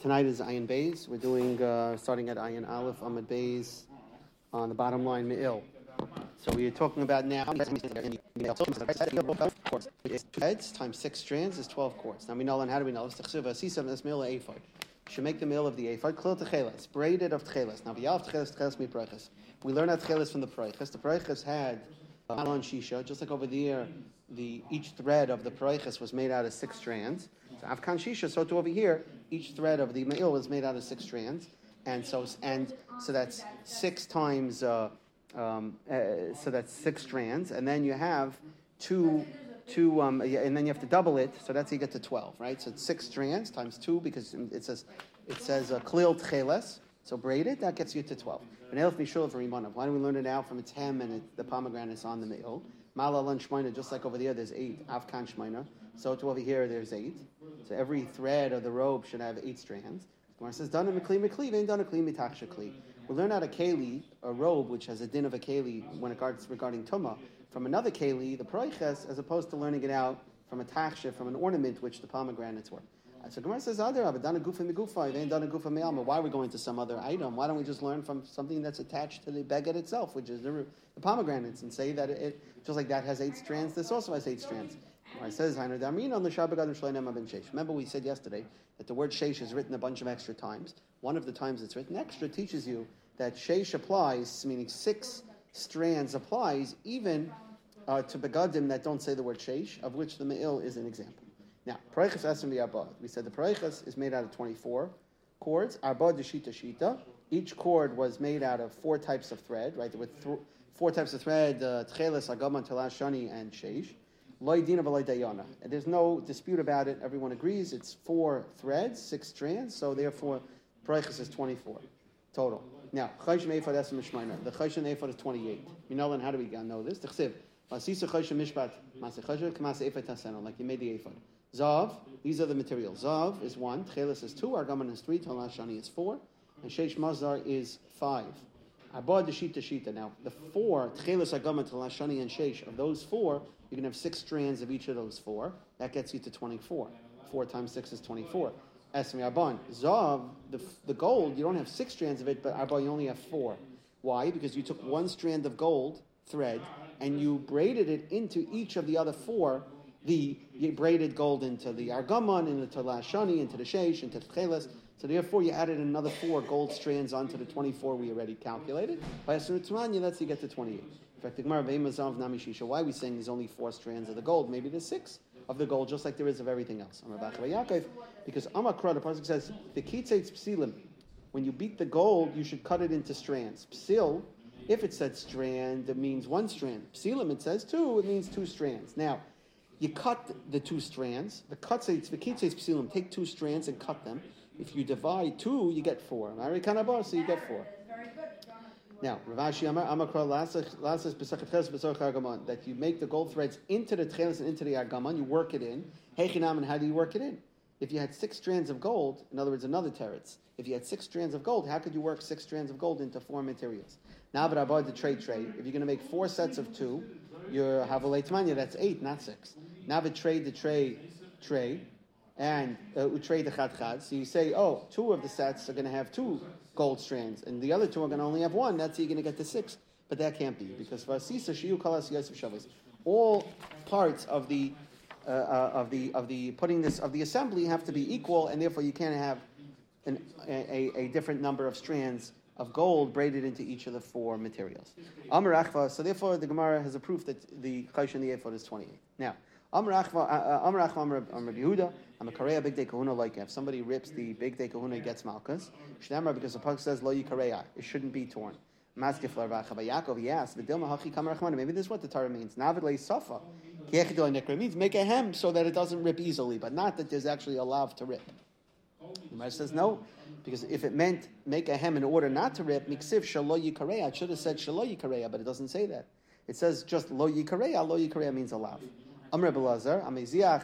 Tonight is Ayin Bays. We're doing, uh, starting at Ayin Aleph, Amud Bays, on the bottom line, Me'il. So we are talking about now. It's heads times six strands is 12 quarts. Now we know, and how do we know? Should make the me'il of the ephod. Klil techeles, braided of techeles. Now v'yav techeles techeles mi. We learn out techeles from the proiches. The proiches had malon shisha, just like over there, the each thread of the proiches was made out of six strands. So afkan shisha, so to over here, each thread of the me'il was made out of six strands, and so and so that's six times. Uh, um, uh, so that's six strands, and then you have two two, um, and then you have to double it, so that's how you get to 12, right? So it's six strands times two because it says, it says uh, klil tcheles, so braided, that gets you to 12. Why don't we learn it out from its hem and it, the pomegranate is on the me'il? Mala lunch shmina, just like over there, there's eight. Afkan shmina. So to over here, there's eight. So every thread of the robe should have eight strands. Gemara says, "Done a kli mekli, ain't done a kli mitachsha kli." We learn out a keli, a robe, which has a din of a keli when it regards regarding tuma, from another keli, the proiches, as opposed to learning it out from a tachsha, from an ornament which the pomegranates were. Uh, so Gemara says, "Other I've done a gufa migufa, done a gufa me'alma. Why are we going to some other item? Why don't we just learn from something that's attached to the beged itself, which is the, the pomegranates, and say that it just like that has eight strands, this also has eight strands." It says, Remember, we said yesterday that the word sheish is written a bunch of extra times. One of the times it's written extra teaches you that sheish applies, meaning six strands applies even uh, to begadim that don't say the word sheish, of which the me'il is an example. Now, pareichas esrim arbad. We said the pareichas is made out of 24 cords. Arbad shita shita. Each cord was made out of four types of thread, right? With th- four types of thread, uh, tcheles, agaman, shani, and sheish. There's no dispute about it. Everyone agrees. It's four threads, six strands. So therefore, Parechas is 24 total. Now, Chayshim Ephod Esem Mishmainer. The Chayshim Ephod is 28. You know then how do we know this? The Chsiv. Masisa Chayshim Mishpat. Masisa Chayshim Kamasa. Like you made the Ephod. Zav. These are the materials. Zav is one. Tchelis is two. Argaman is three. Talashani is four. And Sheish Mazar is five. Abad the Shita Shita. Now, the four, Tchelis Agamat, Talashani, and Sheish, of those four, you can have six strands of each of those four. That gets you to 24. Four times six is 24. Esmi Aban. Zav, the, the gold, you don't have six strands of it, but Abba, you only have four. Why? Because you took one strand of gold thread and you braided it into each of the other four. The you braided gold into the argaman, into the lashani, into the sheish, into the cheles. So therefore, you added another four gold strands onto the 24 we already calculated. By Asur that's you get to 28. In fact, the Gemara Namishisha, why are we saying there's only four strands of the gold? Maybe there's six of the gold, just like there is of everything else. Because Amakra, the Pasuk says, the kitzetz psilim, when you beat the gold, you should cut it into strands. Psil, if it said strand, it means one strand. Psilim, it says two, it means two strands. Now, you cut the two strands. The says, the kitzetz psilim, take two strands and cut them. If you divide two, you get four. So you get four. Now, Rav Ashi Amar that you make the gold threads into the Tcheles and into the Argaman, you work it in. Hechinam, and how do you work it in? If you had six strands of gold, in other words, another teretz, if you had six strands of gold, how could you work six strands of gold into four materials? Now, but I bought the trade trade. If you're going to make four sets of two, you're Havalei that's eight, not six. Now, but trade the tray tray, and uh, utrei the chad. So you say, oh, two of the sets are going to have two gold strands, and the other two are going to only have one. That's how you're going to get to six. But that can't be because vasisa shiu kalas yosef. All parts of the uh, uh, of the of the putting this of the assembly have to be equal, and therefore you can't have an, a, a different number of strands of gold braided into each of the four materials. Amar so therefore the Gemara has a proof that the Chaysh and the Ephod is 28. Now, Amar Achva, uh, uh, Amar Yehuda, I'm a Kareya Bigdei Kahuna like if somebody rips the Bigdei Kahuna, gets Malkas. Shnemar, because the Pasuk says, Lo Yikareya, it shouldn't be torn. Maskif Larvacha, but Yaakov, he asked, Maybe this is what the Torah means. Navid Le Safa. It means make a hem so that it doesn't rip easily, but not that there's actually a lav to rip. The Gemara says no, because if it meant make a hem in order not to rip, miksiv shalo yikareya, it should have said shalo yikareya, but it doesn't say that. It says just lo yikareya, lo yikareya means a lav. Amr Belazar, Ameziach,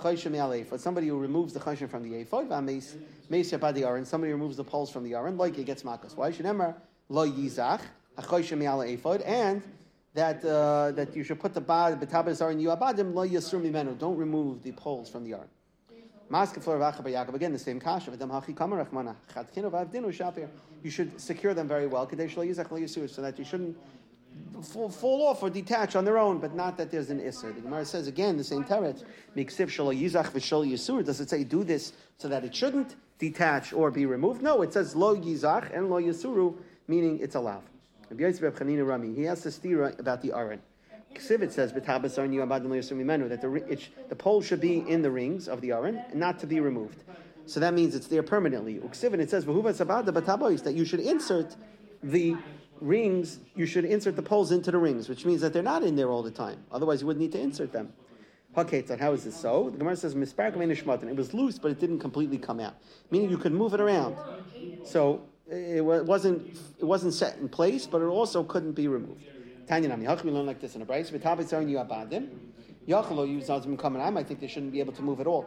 Chayshim Yalef, somebody who removes the Chayshim from the Ephod, Vames, Meis Yabadi Aron, somebody removes the poles from the Aron, like it gets Makas. Why? Should Emmer, Lo Yizach, Chayshim Yale Ephod, and that uh, that you should put the bad Betabas Aron Yuabadim, Lo Yasur Mimenu, don't remove the poles from the Aron. Again, the same kasha. You should secure them very well, so that you shouldn't fall, fall off or detach on their own, but not that there's an isser. The Gemara says again the same teret. Does it say do this so that it shouldn't detach or be removed? No, it says lo yizach and lo yisuru, meaning it's allowed. He has to steer about the aron. Ksivit says that the, it, the pole should be in the rings of the aron and not to be removed. So that means it's there permanently. Uksivit it says that you should insert the rings, you should insert the poles into the rings, which means that they're not in there all the time. Otherwise, you wouldn't need to insert them. So how is this so? The Gemara says It was loose, but it didn't completely come out, meaning you could move it around. So it wasn't it wasn't set in place, but it also couldn't be removed. Tanya Nami, how can we learn like this in a brace? you abandim. Yachalo oh, use Zazim coming. I think they shouldn't be able to move at all.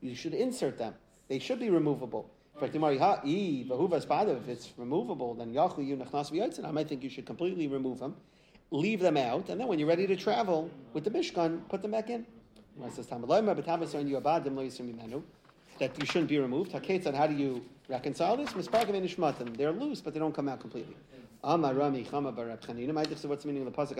You should insert them. They should be removable. If it's removable, then I might think you should completely remove them, leave them out, and then when you're ready to travel with the Mishkan, put them back in. That you shouldn't be removed. How do you reconcile this? They're loose, but they don't come out completely. What's the meaning of the pasuk?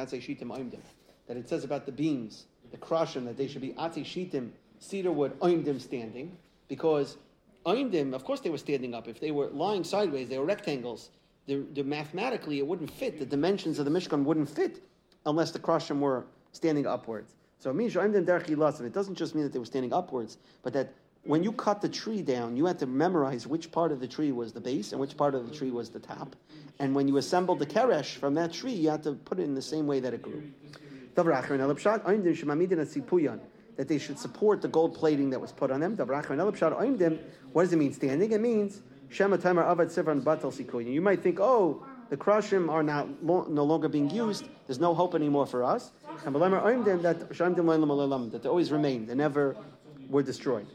That it says about the beams, the krashim, that they should be ati shitim, cedar wood oimdim standing, because of course, they were standing up. If they were lying sideways, they were rectangles. They're, they're mathematically, it wouldn't fit. The dimensions of the Mishkan wouldn't fit unless the krashim were standing upwards. So it means it doesn't just mean that they were standing upwards, but that when you cut the tree down, you had to memorize which part of the tree was the base and which part of the tree was the top. And when you assembled the keresh from that tree, you had to put it in the same way that it grew. That they should support the gold plating that was put on them. What does it mean standing? It means you might think, oh, the krashim are not no longer being used. There's no hope anymore for us. That they always remain. They never were destroyed.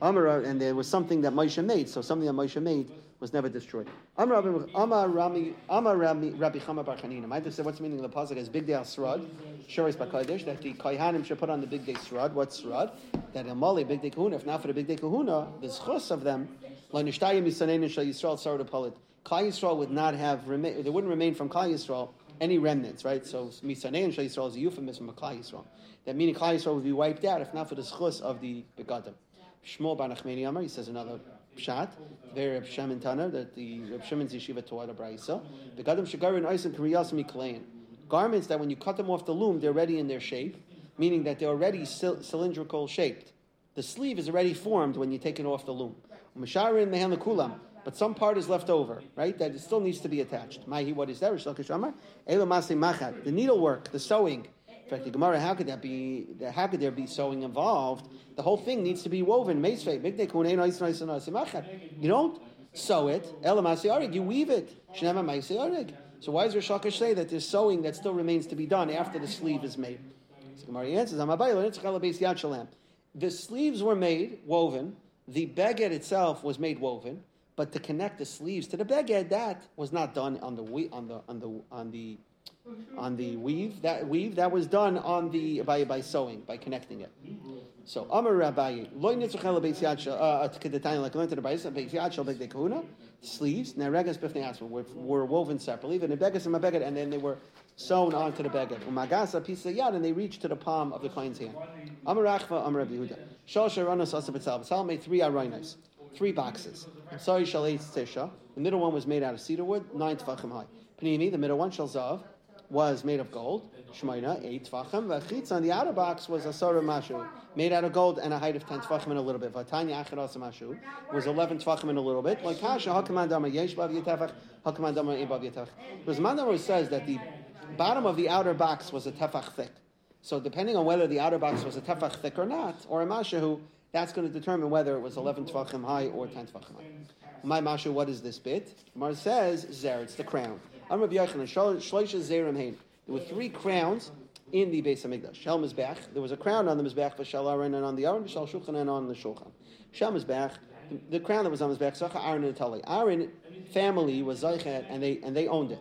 And there was something that Moshe made, so something that Moshe made was never destroyed. Amar Rami, Amar Rami, Rabbi Chama Bar Chanina. Might have said what's the meaning of the pasuk as big day srad, Shoris Bakadosh, that the Kohanim should put on the big day srad. What's srad? That Amali bigdei kahuna. If not for the bigdei kahuna, the schus of them, Lanishtayim Yisanein Shal Yisrael. Klal Yisrael would not have remain. They wouldn't remain from Klal Yisrael any remnants, right? So Misanein Shal Yisrael is a euphemism of Klal Yisrael. That meaning Klal Yisrael would be wiped out if not for the schus of the begadim. Shmuel Bar Nachmeni Amar, he says another pshat, very Reb Shemin Tana, that the Reb Shemin's yeshiva taught a brayso. The Gadim Shagarin Oisim Kriyas Miklein. Garments that when you cut them off the loom, they're ready in their shape, meaning that they're already cylindrical shaped. The sleeve is already formed when you take it off the loom. Masharin Mehan Kulam. But some part is left over, right? That it still needs to be attached. Mahi, what is that? The needlework, the sewing, fact, the Gemara, how could that be? How could there be sewing involved? The whole thing needs to be woven. You don't sew it. You weave it. So why does Rishakish say that there's sewing that still remains to be done after the sleeve is made? So Gemara answers, The sleeves were made, woven. The beged itself was made woven, but to connect the sleeves to the beged, that was not done on the on the on the on the on the weave that weave that was done on the by by sewing by connecting it. So Amar Rabbi loy nitzuchel beis yad uh, to the time like learned to the beis beis yad shel begdei kahuna sleeves neregas bifnei asma were, were woven separately and the begas and beged and then they were sewn onto the beged umagasa piece of yad and they reached to the palm of the klein's hand. Amar Rachva Amar Rabbi Yehuda shal sharanos asa b'tzal b'tzal made three aroinos three boxes. Sorry shal tisha the middle one was made out of cedar wood nine tefachim high. Panini the middle one shal zav was made of gold. Shmoina, eight tvachim. V'chitz on the outer box was a sora mashu, made out of gold and a height of ten tvachim and a little bit. Vatanya acharas mashu was eleven tvachim and a little bit. Like kasha hakamandama yesh bav yitefach hakamandama ebav yitefach. Because Mandamar says that the bottom of the outer box was a tefach thick. So depending on whether the outer box was a tefach thick or not, or a mashu, that's going to determine whether it was 11 tvachim high or 10 tvachim high. My mashu, what is this bit? Mar says, zer, it's the crown. I'm Rabbi Yochanan. Shloisha Zerim Hain. There were three crowns in the base Beis Hamikdash. Shel Mizbech. There was a crown on the Mizbech, V'Shel Aaron, and on the Aaron, V'Shel Shulchan, and on the Shulchan. Shel Mizbech. The crown that was on the Mizbech, Zacha Aaron and Tali. Aaron family was Zeichet, and they and they owned it.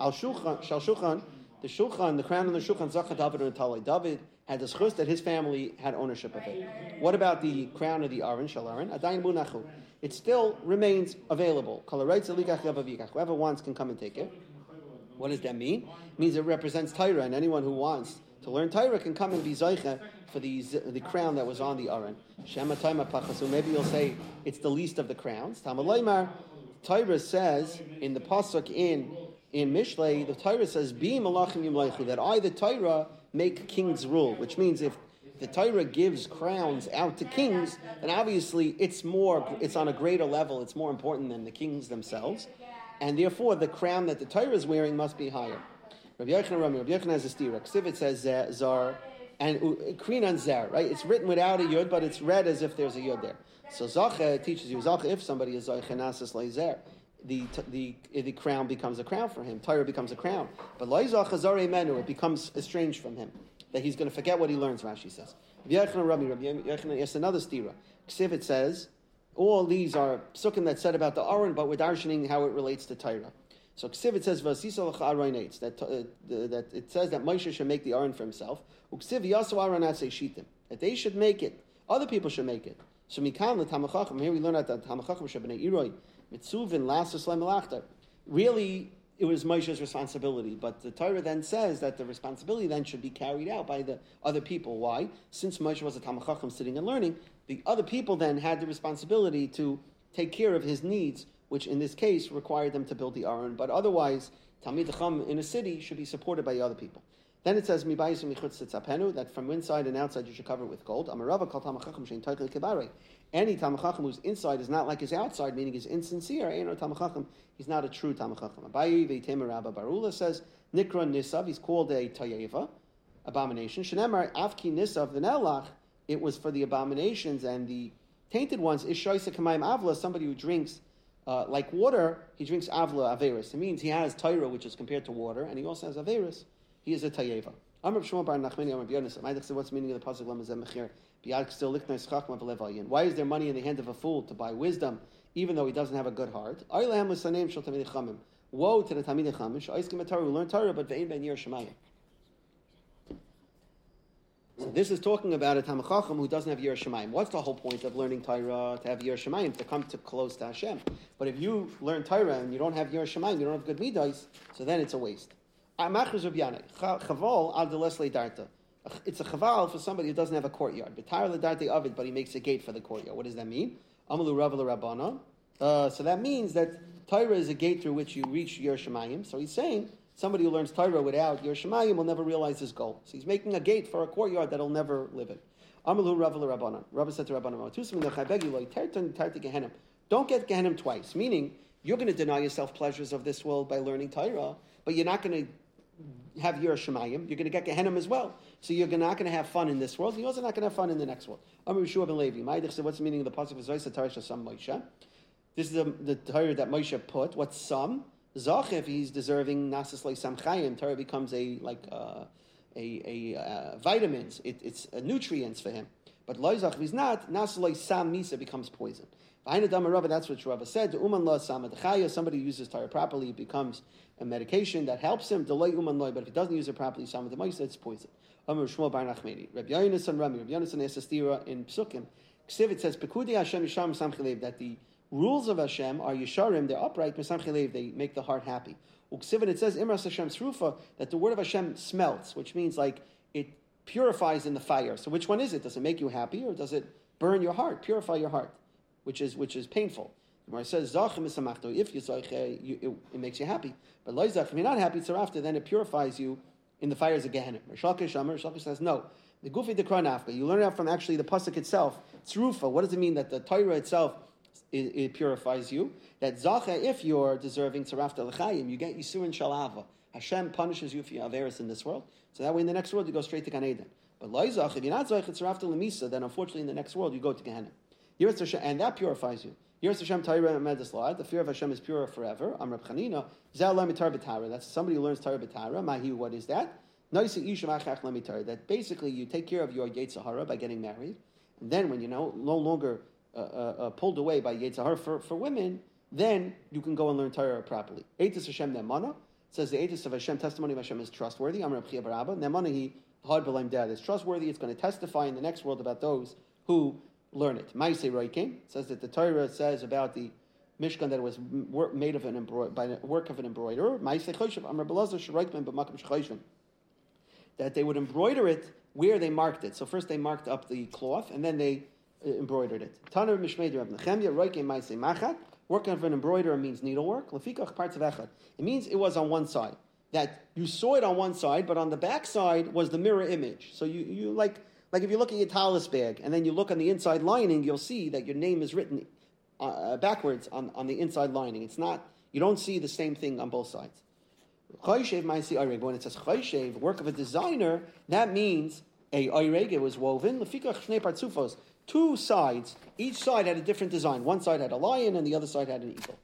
Al Shulchan, Shel Shulchan. The Shulchan, the crown on the Shulchan, Zacha David and Tali. David had the schus that his family had ownership of it. What about the crown of the Aron, Shalaron? Adayin munachu. It still remains available. Whoever wants can come and take it. What does that mean? It means it represents Torah, and anyone who wants to learn Torah can come and be Zaycha for the, the crown that was on the Aron. Shema So maybe you'll say it's the least of the crowns. Tamalaymar, Torah says in the Pasuk in in Mishlei, the Torah says, Be malachim yimleichu, that I, the Torah, make kings rule, which means if the Torah gives crowns out to kings, then obviously it's more, it's on a greater level, it's more important than the kings themselves, and therefore the crown that the Torah is wearing must be higher. Rabbi Yochanan Rami, Rabbi Yochanan has a stira. Ksivit says uh, zar, and krin on zar, right? It's written without a yud, but it's read as if there's a yud there. So zacha teaches you zacha if somebody is zaycha nasis leizer the, the, the crown becomes a crown for him. Torah becomes a crown. But Loizah Chazare Menu, it becomes estranged from him. That he's going to forget what he learns, Rashi says. Yes, another stira. Ksivit says, all these are psukim that said about the Aron, but we're darshaning how it relates to Torah. So Ksivit says, that, uh, that it says that Moshe should make the Aron for himself. Uksiv yasu Aron shitim. That they should make it. Other people should make it. So Mikan the Tamachachim, here we learn that the Tamachachim Shabbanei Iroi, Mitzuvin Lasas Melachta. Really, it was Moshe's responsibility. But the Torah then says that the responsibility then should be carried out by the other people. Why? Since Moshe was a Tamachachim sitting and learning, the other people then had the responsibility to take care of his needs, which in this case required them to build the Aron. But otherwise, Talmid Chacham in a city should be supported by the other people. Then it says, that from inside and outside you should cover it with gold. Any Tamachachim who's inside is not like his outside, meaning he's insincere. He's not a true Tamachachim. Veitem Rabba Barula says, Nikra Nisav, he's called a Tayeva, abomination. Shenemar Afki Nisav V'nelach, it was for the abominations and the tainted ones. Is Shaisa Kamayim Avla, somebody who drinks uh, like water, he drinks Avla Averis. It means he has Tyra, which is compared to water, and he also has Averis he is a tayeva. Amr Shmuel Bar Nachmani Amr Bionis. I what's the meaning of the pasuk Lamazem Mechir? Biad still schachma v'levayin. Why is there money in the hand of a fool to buy wisdom, even though he doesn't have a good heart? Tamid chamim. Woe to the tamid chamim. Sha'iskim Torah who learn Torah, but ve'in ben yir. So this is talking about a Tamachacham who doesn't have Yer Shemaim. What's the whole point of learning Torah to have Yer Shemaim, to come to close to Hashem? But if you learn Torah and you don't have Yer Shemaim, you don't have good midas, so then it's a waste. Chaval al darta. It's a chaval for somebody who doesn't have a courtyard. B'tar ledarte avid, but he makes a gate for the courtyard. What does that mean? Amalu rav rabbana. Uh, so that means that Torah is a gate through which you reach Yer Shemayim. So he's saying somebody who learns Torah without Yer Shemayim will never realize his goal. So he's making a gate for a courtyard that he'll never live in. Amalu rav rabbana. Said to Rabbanan, don't get Gehenim twice. Meaning, you're going to deny yourself pleasures of this world by learning Torah, but you're not going to have your Shemayim, you're going to get Gehenim as well. So you're not going to have fun in this world, and you're also not going to have fun in the next world. Amr Yeshua ben Levi, Ma'idich said, what's the meaning of the Pasuk of Zoysa Tarisha Sam Moshe? This is the, Torah that Moshe put. What's some? Zach, he's deserving Nasas like Samchayim, Torah becomes a, like, uh, a, a uh, vitamins, it, it's nutrients for him. But Loizach, if he's not, Nasalai Sam Misa becomes poison. That's what Rava said. Somebody uses Torah properly, it becomes a medication that helps him. Delay uman loy, but if he doesn't use it properly, samad the it's poison. Amr Shmuel Bar Nachmeni. Rabbi Yonasan Rami. Rabbi Yonasan Esastira in Psukim. Ksivit says Pekudi Hashem that the rules of Hashem are Yisharim. They're upright. Mesamchilev. They make the heart happy. Uksivit it says Imras Hashem Srufa that the word of Hashem smelts, which means like it purifies in the fire. So which one is it? Does it make you happy or does it burn your heart, purify your heart, which is which is painful? Gemara says Zachim is If you it, it makes you happy. But loizach, if you're not happy, So after then it purifies you in the fires of Gehenna. Rishalkish Amr, Rishalkish says no. The Gufi de Kranafka, you learn it from actually the pasuk itself. It's Rufa. What does it mean that the Torah itself it, it purifies you? That Zacha, if you're deserving Tzarafta L'chaim, you get Yisurin Shalava. Hashem punishes you for your Averis in this world. So that way in the next world you go straight to Gan Eden. But Loizach, if you're not Zach, Tzarafta L'misa, then unfortunately in the next world you go to Gehenna. And that purifies you. Yiras Hashem Torah Medeslad. The fear of Hashem is pure forever. Reb Chanina. Zelam Mitar That's somebody who learns Torah B'Tara. Mahi, what is that? That basically you take care of your Yetzirah by getting married, and then when you're no, no longer uh, uh, uh, pulled away by Yetzirah for, for women, then you can go and learn Torah properly. Eitis Hashem Nemana says the Eitis of Hashem, testimony of Hashem is trustworthy. Chia Barabba. Nemana he Had b'laim dad. It's trustworthy. It's going to testify in the next world about those who learn it. Maise Roikim says that the Torah says about the Mishkan that was made of an embroid- by work of an embroiderer. Maise Choshev Amar Belazar Shroikman b'makam Shchoshim. That they would embroider it where they marked it. So first they marked up the cloth and then they uh, embroidered it. Tanur Mishmei Rab Nechemia Roikim Maise Machat. Work of an embroiderer means needlework. Lefikach parts of echad. It means it was on one side. That you saw it on one side, but on the back side was the mirror image. So you, you like like if you're looking at talis bag and then you look on the inside lining, you'll see that your name is written uh, backwards on, on the inside lining. It's not you don't see the same thing on both sides. Chayshev Maisi Oireg. When it says Chayshev, work of a designer, that means a Oireg, it was woven. Lefikach Shnei Partzufos. Two sides, each side had a different design. One side had a lion and the other side had an eagle.